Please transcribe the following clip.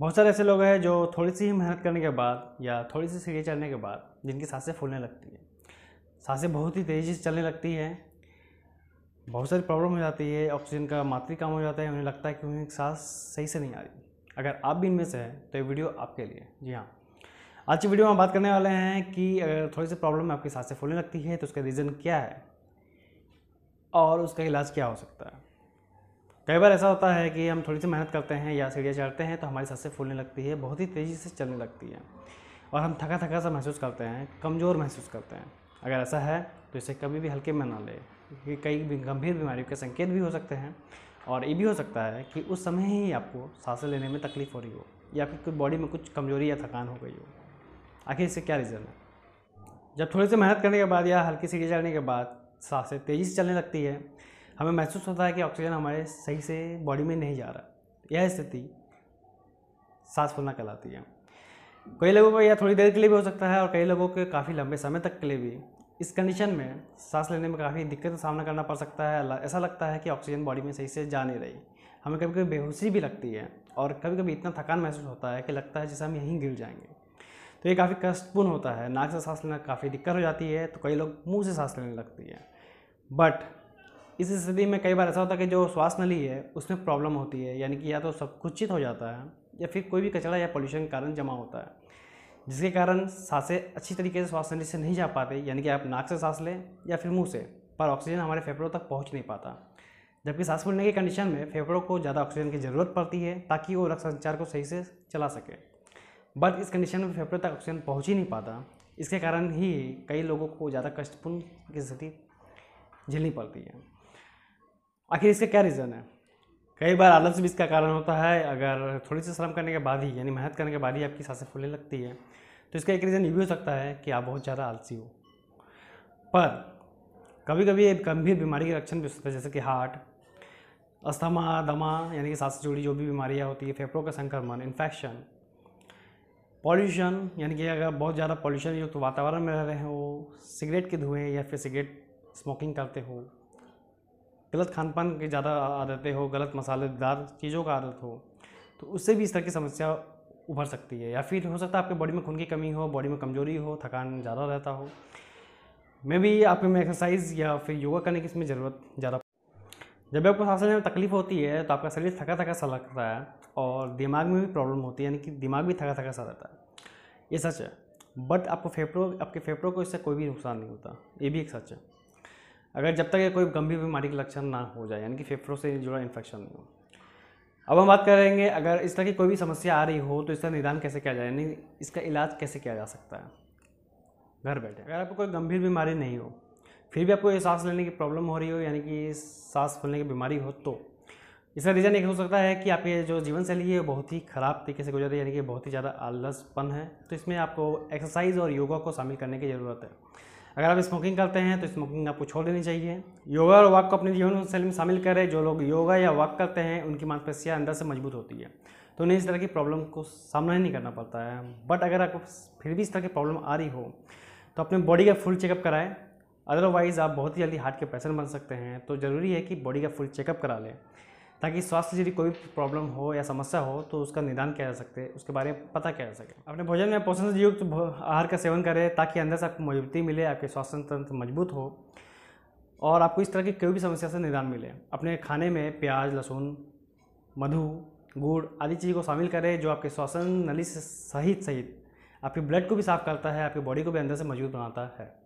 बहुत सारे ऐसे लोग हैं जो थोड़ी सी ही मेहनत करने के बाद या थोड़ी सी सीढ़ी चढ़ने के बाद जिनकी साँसें फूलने लगती हैं। साँसें बहुत ही तेज़ी से चलने लगती हैं। बहुत सारी प्रॉब्लम हो जाती है, ऑक्सीजन का मात्रा कम हो जाता है, उन्हें लगता है कि उन्हें सांस सही से नहीं आ रही। अगर आप भी इनमें से हैं तो ये वीडियो आपके लिए जी हाँ। आज की वीडियो में हम बात करने वाले हैं कि अगर थोड़ी सी प्रॉब्लम आपकी साँसें फूलने लगती है तो उसका रीज़न क्या है और उसका इलाज क्या हो सकता है। कई बार ऐसा होता है कि हम थोड़ी सी मेहनत करते हैं या सीढ़ियाँ चढ़ते हैं तो हमारी साँसें फूलने लगती है, बहुत ही तेज़ी से चलने लगती है। और हम थका थका सा महसूस करते हैं, कमज़ोर महसूस करते हैं। अगर ऐसा है तो इसे कभी भी हल्के में ना ले, क्योंकि कई गंभीर बीमारियों के संकेत भी हो सकते हैं। और ये भी हो सकता है कि उस समय ही आपको साँसें लेने में तकलीफ़ हो रही हो, या फिर कुछ बॉडी में कुछ कमज़ोरी या थकान हो गई हो। आखिर इससे क्या रीज़न है? जब थोड़ी सी मेहनत करने के बाद या हल्की सीढ़ी चढ़ने के बाद साँसें तेज़ी से चलने लगती है हमें महसूस होता है कि ऑक्सीजन हमारे सही से बॉडी में नहीं जा रहा। यह स्थिति सांस फूलना कहलाती है। कई लोगों को यह थोड़ी देर के लिए भी हो सकता है और कई लोगों के काफ़ी लंबे समय तक के लिए भी। इस कंडीशन में सांस लेने में काफ़ी दिक्कत का सामना करना पड़ सकता है। ऐसा लगता है कि ऑक्सीजन बॉडी में सही से जा नहीं रही। हमें कभी कभी बेहोशी भी लगती है और कभी कभी इतना थकान महसूस होता है कि लगता है जैसे हम यहीं गिर जाएँगे। तो ये काफ़ी कष्टपूर्ण होता है। नाक से सांस लेना काफ़ी दिक्कत हो जाती है तो कई लोग मुँह से सांस लेने लगती है। बट इस स्थिति में कई बार ऐसा होता है कि जो श्वास नली है, उसमें प्रॉब्लम होती है, यानी कि या तो सब कुचित हो जाता है, या फिर कोई भी कचरा या पॉल्यूशन के कारण जमा होता है, जिसके कारण साँसें अच्छी तरीके से श्वास नली से नहीं जा पाते, यानी कि आप नाक से सांस लें या फिर मुँह से, पर ऑक्सीजन हमारे फेफड़ों तक पहुँच नहीं पाता। जबकि सांस फूलने की कंडीशन में फेफड़ों को ज़्यादा ऑक्सीजन की ज़रूरत पड़ती है, ताकि वो रक्त संचार को सही से चला सके। बट इस कंडीशन में फेफड़ों तक ऑक्सीजन पहुँच ही नहीं पाता, इसके कारण ही कई लोगों को ज़्यादा कष्टपूर्ण की स्थिति झेलनी पड़ती है। आखिर इसका क्या रीज़न है? कई बार आलस भी इसका कारण होता है, अगर थोड़ी सी श्रम करने के बाद ही, यानी मेहनत करने के बाद ही आपकी साँसें फूलने लगती है तो इसका एक रीज़न ये भी हो सकता है कि आप बहुत ज़्यादा आलसी हो। पर कभी कभी एक गंभीर बीमारी के लक्षण भी हो सकते हैं, जैसे कि हार्ट अस्थमा, दमा, यानी कि सांस से जुड़ी जो भी बीमारियाँ होती है, फेफड़ों का संक्रमण इन्फेक्शन पॉल्यूशन यानी कि अगर बहुत ज़्यादा पॉल्यूशन युक्त तो वातावरण में रह रहे हो सिगरेट के धुएँ या फिर सिगरेट स्मोकिंग करते हो गलत खान पान की ज़्यादा आदतें हो, गलत मसालेदार चीज़ों का आदत हो तो उससे भी इस तरह की समस्या उभर सकती है। या फिर हो सकता है आपके बॉडी में खून की कमी हो, बॉडी में कमज़ोरी हो, थकान ज़्यादा रहता हो। मे भी आपके में एक्सरसाइज या फिर योगा करने की इसमें ज़रूरत ज़्यादा जब आपको सांस लेने में तकलीफ़ होती है तो आपका शरीर थका थका सा लगता है और दिमाग में भी प्रॉब्लम होती है, यानी कि दिमाग भी थका थका सा रहता है। ये सच है, बट आपको फेफड़ों, आपके फेफड़ों को इससे कोई भी नुकसान नहीं होता। ये भी एक सच है। अगर जब तक ये कोई गंभीर बीमारी के लक्षण ना हो जाए, यानी कि फेफड़ों से जुड़ा इन्फेक्शन नहीं हो। अब हम बात करेंगे, अगर इस तरह की कोई भी समस्या आ रही हो तो इसका निदान कैसे किया जाए, यानी इसका इलाज कैसे किया जा सकता है? घर बैठे, अगर आपको कोई गंभीर बीमारी नहीं हो, फिर भी आपको ये सांस लेने की प्रॉब्लम हो रही हो, यानी कि सांस फूलने की बीमारी हो तो इसका रीज़न एक हो सकता है कि आपके जो जीवन शैली है बहुत ही ख़राब तरीके से गुजर रही है, यानी कि बहुत ही ज़्यादा आलसपन है। तो इसमें आपको एक्सरसाइज और योगा को शामिल करने की ज़रूरत है। अगर आप स्मोकिंग करते हैं तो स्मोकिंग आपको छोड़ देनी चाहिए। योगा और वॉक को अपने जीवन शैली में शामिल करें। जो लोग योगा या वॉक करते हैं, उनकी मांसपेशियाँ अंदर से मज़बूत होती है। तो उन्हें इस तरह की प्रॉब्लम को सामना ही नहीं करना पड़ता है। बट अगर आपको फिर भी इस तरह की प्रॉब्लम आ रही हो तो अपने बॉडी का फुल चेकअप कराएँ। अदरवाइज़ आप बहुत ही जल्दी हार्ट के पेशेंट बन सकते हैं। तो ज़रूरी है कि बॉडी का फुल चेकअप करा लें। ताकि स्वास्थ्य से कोई प्रॉब्लम हो या समस्या हो तो उसका निदान किया जा सकते, उसके बारे में पता किया जा सके। अपने भोजन में पोषण से युक्त आहार का सेवन करें ताकि अंदर से आपको मजबूती मिले, आपके स्वास्थ्य तंत्र मज़बूत हो और आपको इस तरह की कोई भी समस्या से निदान मिले। अपने खाने में प्याज, लहसुन, मधु, गुड़ आदि चीज़ को शामिल करें जो आपके श्वसन नली से सहित सहित आपके ब्लड को भी साफ़ करता है, आपकी बॉडी को भी अंदर से मज़बूत बनाता है।